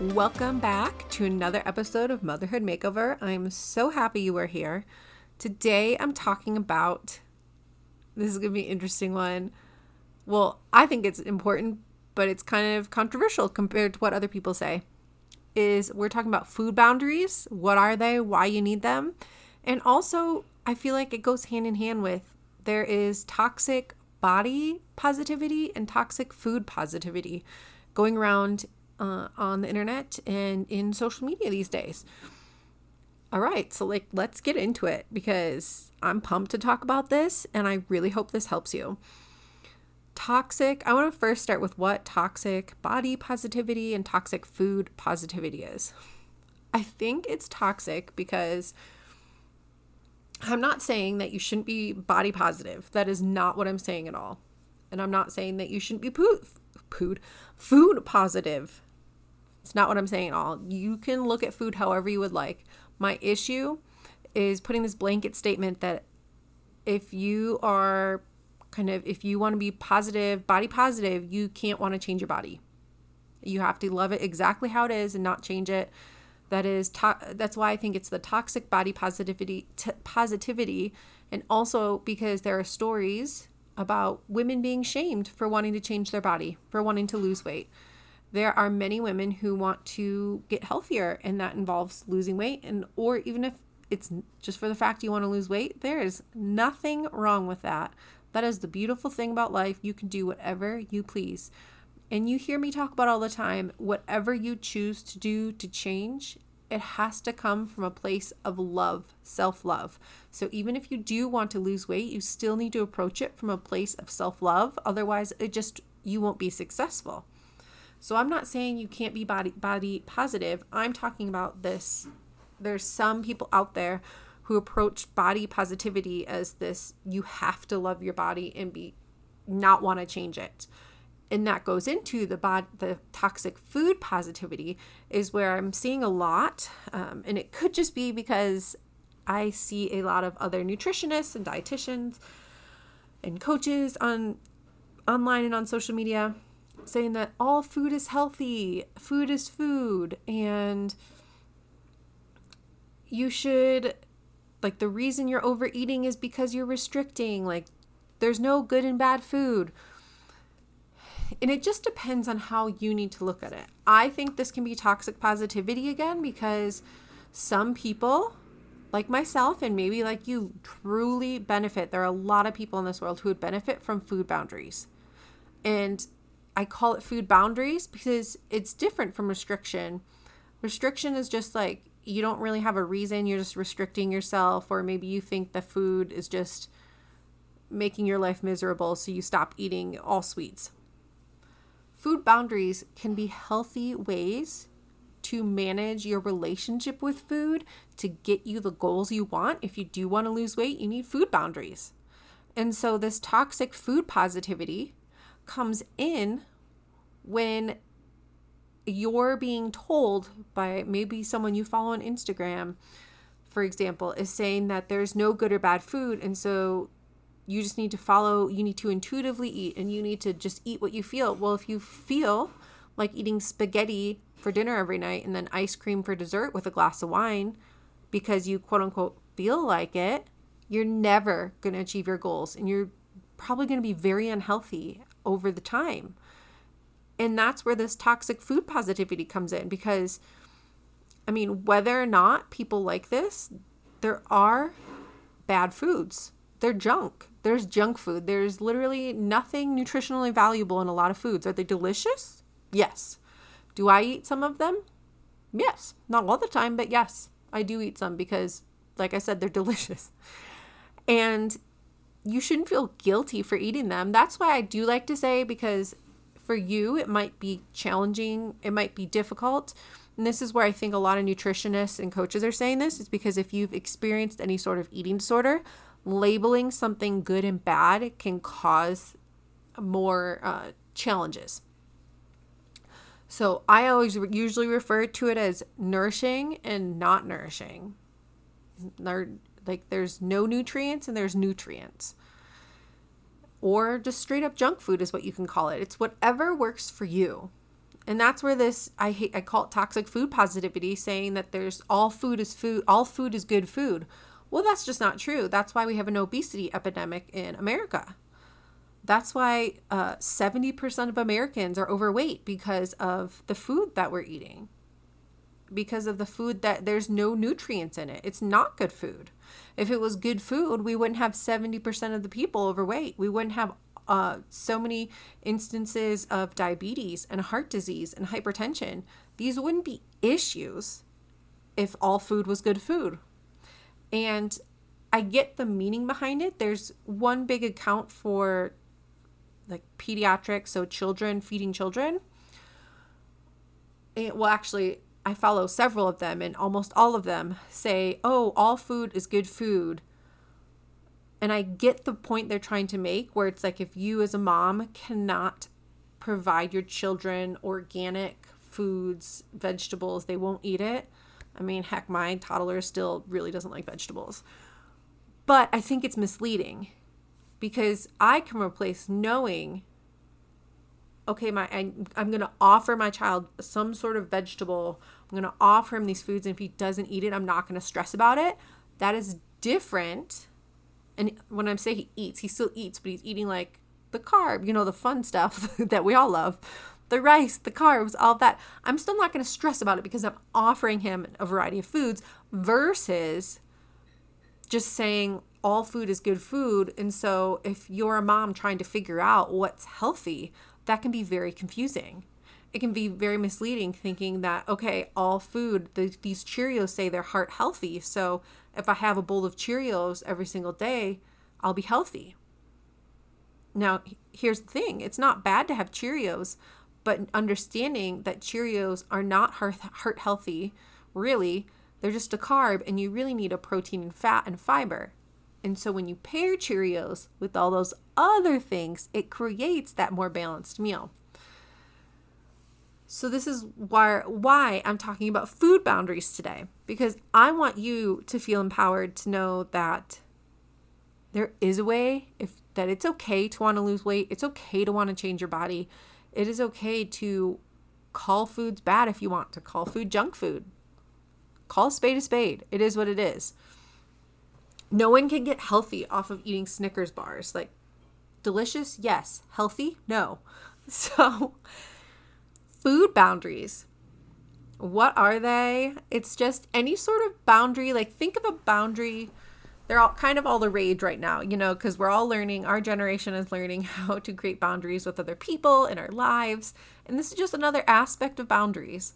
Welcome back to another episode of Motherhood Makeover. I'm so happy you are here. Today I'm talking about this is going to be an interesting one. Well, I think it's important, but it's kind of controversial compared to what other people say. Is we're talking about food boundaries. What are they? Why you need them? And also, I feel like it goes hand in hand with there is toxic body positivity and toxic food positivity going around uh, on the internet and in social media these days. All right, so like let's get into it because I'm pumped to talk about this and I really hope this helps you. Toxic, I want to first start with what toxic body positivity and toxic food positivity is. I think it's toxic because I'm not saying that you shouldn't be body positive. That is not what I'm saying at all. And I'm not saying that you shouldn't be poo- food food positive. It's not what I'm saying at all. You can look at food however you would like. My issue is putting this blanket statement that if you are kind of if you want to be positive, body positive, you can't want to change your body. You have to love it exactly how it is and not change it. That is to- that's why I think it's the toxic body positivity t- positivity and also because there are stories about women being shamed for wanting to change their body, for wanting to lose weight there are many women who want to get healthier and that involves losing weight and or even if it's just for the fact you want to lose weight there is nothing wrong with that that is the beautiful thing about life you can do whatever you please and you hear me talk about all the time whatever you choose to do to change it has to come from a place of love, self love. So even if you do want to lose weight, you still need to approach it from a place of self love. Otherwise, it just, you won't be successful. So I'm not saying you can't be body body positive. I'm talking about this. There's some people out there who approach body positivity as this you have to love your body and be not want to change it. And that goes into the bod, the toxic food positivity is where I'm seeing a lot, um, and it could just be because I see a lot of other nutritionists and dietitians and coaches on online and on social media saying that all food is healthy, food is food, and you should, like, the reason you're overeating is because you're restricting. Like, there's no good and bad food. And it just depends on how you need to look at it. I think this can be toxic positivity again because some people, like myself and maybe like you, truly benefit. There are a lot of people in this world who would benefit from food boundaries. And I call it food boundaries because it's different from restriction. Restriction is just like you don't really have a reason, you're just restricting yourself, or maybe you think the food is just making your life miserable, so you stop eating all sweets. Food boundaries can be healthy ways to manage your relationship with food to get you the goals you want. If you do want to lose weight, you need food boundaries. And so, this toxic food positivity comes in when you're being told by maybe someone you follow on Instagram, for example, is saying that there's no good or bad food. And so you just need to follow, you need to intuitively eat and you need to just eat what you feel. Well, if you feel like eating spaghetti for dinner every night and then ice cream for dessert with a glass of wine because you quote unquote feel like it, you're never going to achieve your goals and you're probably going to be very unhealthy over the time. And that's where this toxic food positivity comes in because, I mean, whether or not people like this, there are bad foods. They're junk. There's junk food. There's literally nothing nutritionally valuable in a lot of foods. Are they delicious? Yes. Do I eat some of them? Yes. Not all the time, but yes, I do eat some because, like I said, they're delicious. And you shouldn't feel guilty for eating them. That's why I do like to say because for you, it might be challenging, it might be difficult. And this is where I think a lot of nutritionists and coaches are saying this is because if you've experienced any sort of eating disorder, labeling something good and bad can cause more uh, challenges. So I always usually refer to it as nourishing and not nourishing. Like there's no nutrients and there's nutrients. Or just straight up junk food is what you can call it. It's whatever works for you. And that's where this I hate I call it toxic food positivity saying that there's all food is food, all food is good food. Well, that's just not true. That's why we have an obesity epidemic in America. That's why uh, 70% of Americans are overweight because of the food that we're eating. Because of the food that there's no nutrients in it. It's not good food. If it was good food, we wouldn't have 70% of the people overweight. We wouldn't have uh, so many instances of diabetes and heart disease and hypertension. These wouldn't be issues if all food was good food. And I get the meaning behind it. There's one big account for like pediatrics, so children feeding children. And, well, actually, I follow several of them, and almost all of them say, oh, all food is good food. And I get the point they're trying to make, where it's like if you as a mom cannot provide your children organic foods, vegetables, they won't eat it. I mean, heck, my toddler still really doesn't like vegetables. But I think it's misleading because I can replace knowing okay my I, i'm going to offer my child some sort of vegetable. I'm going to offer him these foods and if he doesn't eat it i'm not going to stress about it. That is different. And when i'm saying he eats he still eats but he's eating like the carb you know the fun stuff that we all love. The rice the carbs all that. I'm still not going to stress about it because i'm offering him a variety of foods versus just saying all food is good food. And so if you're a mom trying to figure out what's healthy, that can be very confusing. It can be very misleading thinking that, okay, all food, the, these Cheerios say they're heart healthy. So if I have a bowl of Cheerios every single day, I'll be healthy. Now, here's the thing it's not bad to have Cheerios, but understanding that Cheerios are not heart, heart healthy, really, they're just a carb, and you really need a protein and fat and fiber. And so when you pair Cheerios with all those other things, it creates that more balanced meal. So this is why why I'm talking about food boundaries today because I want you to feel empowered to know that there is a way if that it's okay to want to lose weight, it's okay to want to change your body. It is okay to call foods bad if you want to call food junk food. Call spade a spade. It is what it is no one can get healthy off of eating Snickers bars. Like, delicious? Yes. Healthy? No. So, food boundaries. What are they? It's just any sort of boundary. Like, think of a boundary. They're all kind of all the rage right now, you know, because we're all learning, our generation is learning how to create boundaries with other people in our lives. And this is just another aspect of boundaries.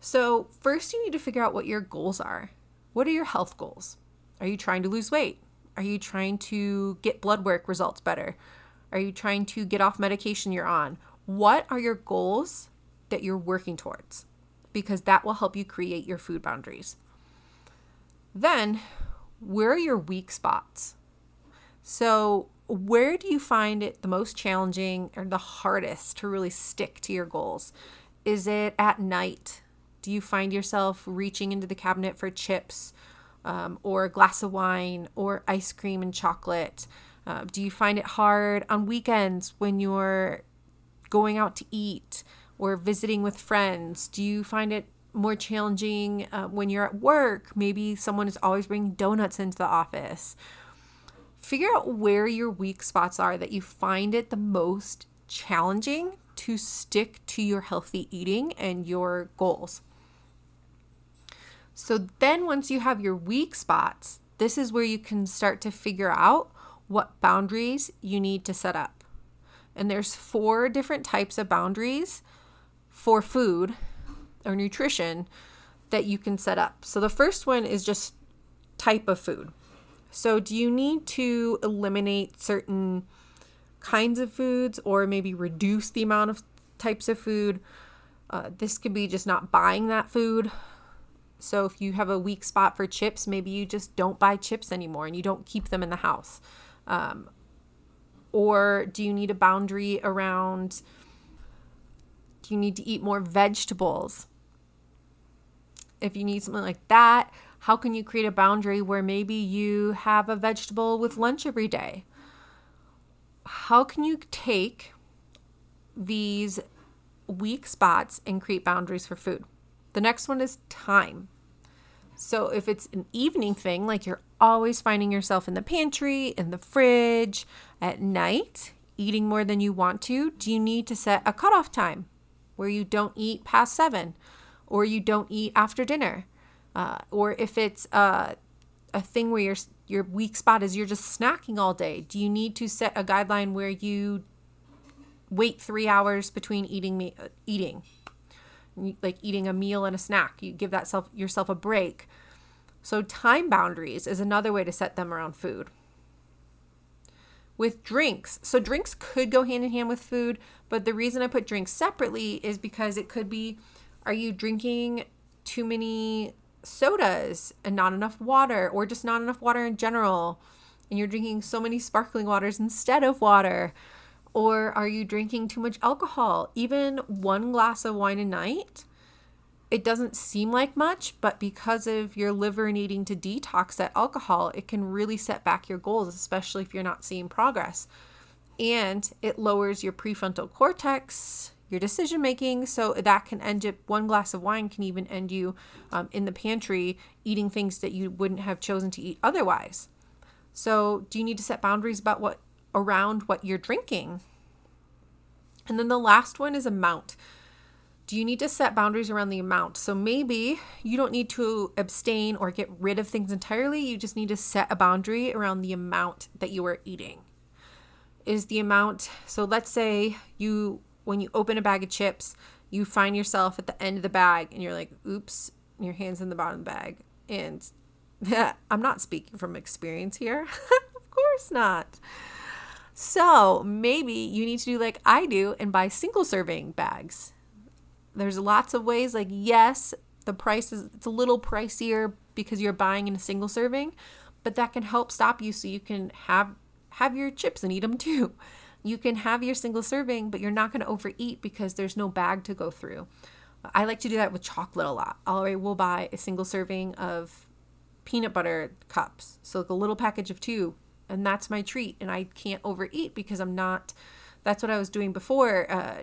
So, first, you need to figure out what your goals are. What are your health goals? Are you trying to lose weight? Are you trying to get blood work results better? Are you trying to get off medication you're on? What are your goals that you're working towards? Because that will help you create your food boundaries. Then, where are your weak spots? So, where do you find it the most challenging or the hardest to really stick to your goals? Is it at night? Do you find yourself reaching into the cabinet for chips um, or a glass of wine or ice cream and chocolate? Uh, do you find it hard on weekends when you're going out to eat or visiting with friends? Do you find it more challenging uh, when you're at work? Maybe someone is always bringing donuts into the office. Figure out where your weak spots are that you find it the most challenging to stick to your healthy eating and your goals. So then, once you have your weak spots, this is where you can start to figure out what boundaries you need to set up. And there's four different types of boundaries for food or nutrition that you can set up. So the first one is just type of food. So do you need to eliminate certain kinds of foods or maybe reduce the amount of types of food. Uh, this could be just not buying that food. So if you have a weak spot for chips, maybe you just don't buy chips anymore and you don't keep them in the house. Um, or do you need a boundary around? Do you need to eat more vegetables? If you need something like that, how can you create a boundary where maybe you have a vegetable with lunch every day? How can you take these weak spots and create boundaries for food? The next one is time. So if it's an evening thing, like you're always finding yourself in the pantry, in the fridge, at night, eating more than you want to, do you need to set a cutoff time where you don't eat past seven or you don't eat after dinner? Uh, or if it's uh, a thing where your your weak spot is you're just snacking all day, do you need to set a guideline where you wait three hours between eating me uh, eating, like eating a meal and a snack? You give that self yourself a break. So time boundaries is another way to set them around food. With drinks, so drinks could go hand in hand with food, but the reason I put drinks separately is because it could be are you drinking too many sodas and not enough water, or just not enough water in general, and you're drinking so many sparkling waters instead of water? Or are you drinking too much alcohol? Even one glass of wine a night, it doesn't seem like much, but because of your liver needing to detox that alcohol, it can really set back your goals, especially if you're not seeing progress. And it lowers your prefrontal cortex, your decision making. So that can end up, one glass of wine can even end you um, in the pantry eating things that you wouldn't have chosen to eat otherwise. So, do you need to set boundaries about what around what you're drinking? And then the last one is amount. Do you need to set boundaries around the amount? So maybe you don't need to abstain or get rid of things entirely. You just need to set a boundary around the amount that you are eating. Is the amount, so let's say you when you open a bag of chips, you find yourself at the end of the bag and you're like, oops, your hand's in the bottom bag. And I'm not speaking from experience here. of course not. So maybe you need to do like I do and buy single serving bags. There's lots of ways, like, yes, the price is it's a little pricier because you're buying in a single serving, but that can help stop you so you can have have your chips and eat them too. You can have your single serving, but you're not going to overeat because there's no bag to go through. I like to do that with chocolate a lot. I will buy a single serving of peanut butter cups. So like a little package of two, and that's my treat. And I can't overeat because I'm not. That's what I was doing before uh,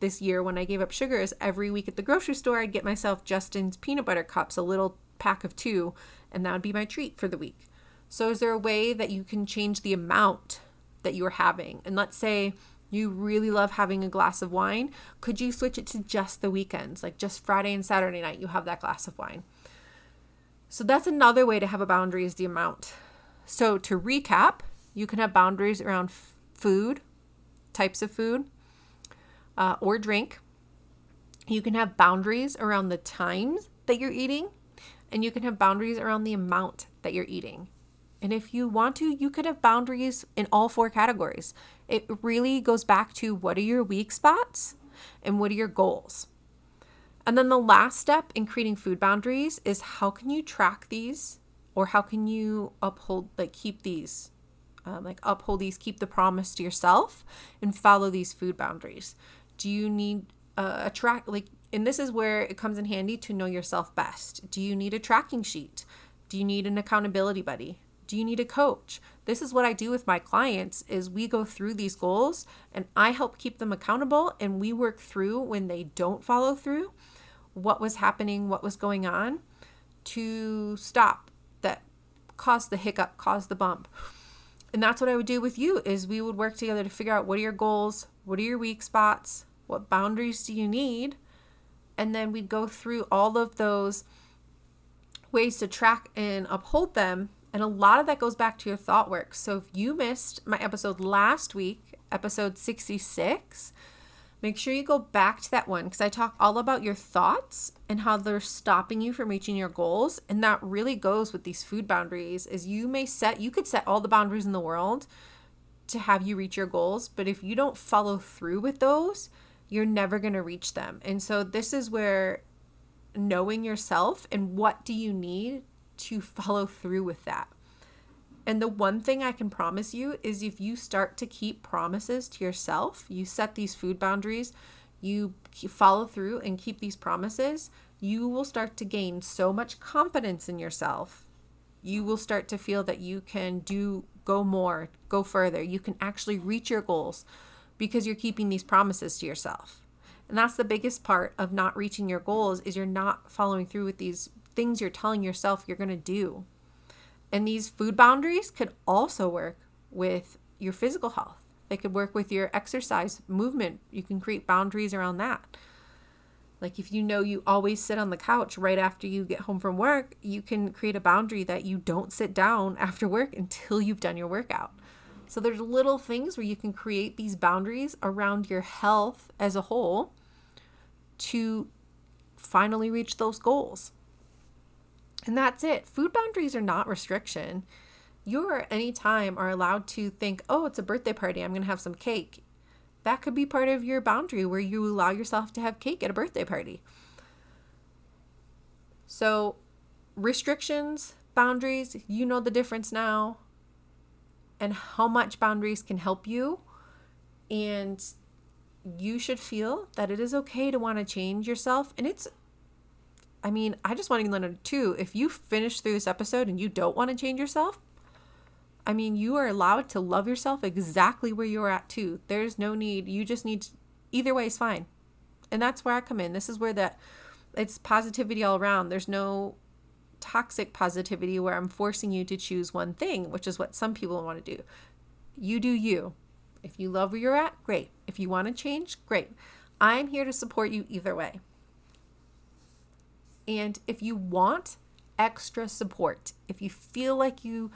this year when I gave up sugars. Every week at the grocery store, I'd get myself Justin's peanut butter cups, a little pack of two, and that would be my treat for the week. So, is there a way that you can change the amount that you're having. And let's say you really love having a glass of wine, could you switch it to just the weekends? Like just Friday and Saturday night, you have that glass of wine. So that's another way to have a boundary is the amount. So to recap, you can have boundaries around f- food, types of food, uh, or drink. You can have boundaries around the times that you're eating, and you can have boundaries around the amount that you're eating. And if you want to, you could have boundaries in all four categories. It really goes back to what are your weak spots and what are your goals. And then the last step in creating food boundaries is how can you track these or how can you uphold, like, keep these, um, like, uphold these, keep the promise to yourself and follow these food boundaries? Do you need a track, like, and this is where it comes in handy to know yourself best. Do you need a tracking sheet? Do you need an accountability buddy? do you need a coach this is what i do with my clients is we go through these goals and i help keep them accountable and we work through when they don't follow through what was happening what was going on to stop caused the hiccup caused the bump. And that's what i would do with you is we would work together to figure out what are your goals what are your weak spots what boundaries do you need? And then we'd go through all of those ways to track and uphold them. And a lot of that goes back to your thought work. So if you missed my episode last week, episode 66, make sure you go back to that one because I talk all about your thoughts and how they're stopping you from reaching your goals. And that really goes with these food boundaries is you may set you could set all the boundaries in the world to have you reach your goals, but if you don't follow through with those, you're never going to reach them. And so this is where knowing yourself and what do you need to follow through with that. And the one thing I can promise you is if you start to keep promises to yourself, you set these food boundaries, you follow through and keep these promises, you will start to gain so much confidence in yourself. You will start to feel that you can do go more, go further. You can actually reach your goals because you're keeping these promises to yourself. And that's the biggest part of not reaching your goals is you're not following through with these things you're telling yourself you're going to do. And these food boundaries could also work with your physical health. They could work with your exercise movement. You can create boundaries around that. Like if you know you always sit on the couch right after you get home from work, you can create a boundary that you don't sit down after work until you've done your workout. So there's little things where you can create these boundaries around your health as a whole to finally reach those goals. And that's it. Food boundaries are not restriction. You are anytime are allowed to think, oh, it's a birthday party. I'm going to have some cake. That could be part of your boundary where you allow yourself to have cake at a birthday party. So, restrictions, boundaries, you know the difference now and how much boundaries can help you. And you should feel that it is okay to want to change yourself. And it's I mean, I just want to know too if you finish through this episode and you don't want to change yourself, I mean, you are allowed to love yourself exactly where you're at too. There's no need. You just need to, either way is fine. And that's where I come in. This is where that it's positivity all around. There's no toxic positivity where I'm forcing you to choose one thing, which is what some people want to do. You do you. If you love where you're at, great. If you want to change, great. I'm here to support you either way. And if you want extra support, if you feel like you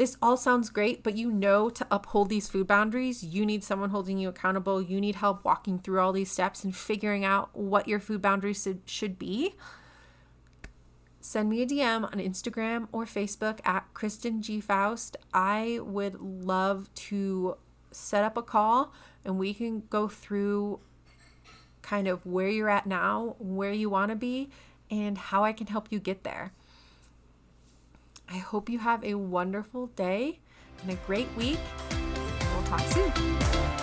this all sounds great, but you know to uphold these food boundaries, you need someone holding you accountable. You need help walking through all these steps and figuring out what your food boundaries should be. Send me a DM on Instagram or Facebook at Kristin G. Faust. I would love to set up a call and we can go through kind of where you're at now, where you want to be, and how I can help you get there. I hope you have a wonderful day and a great week. We'll talk soon.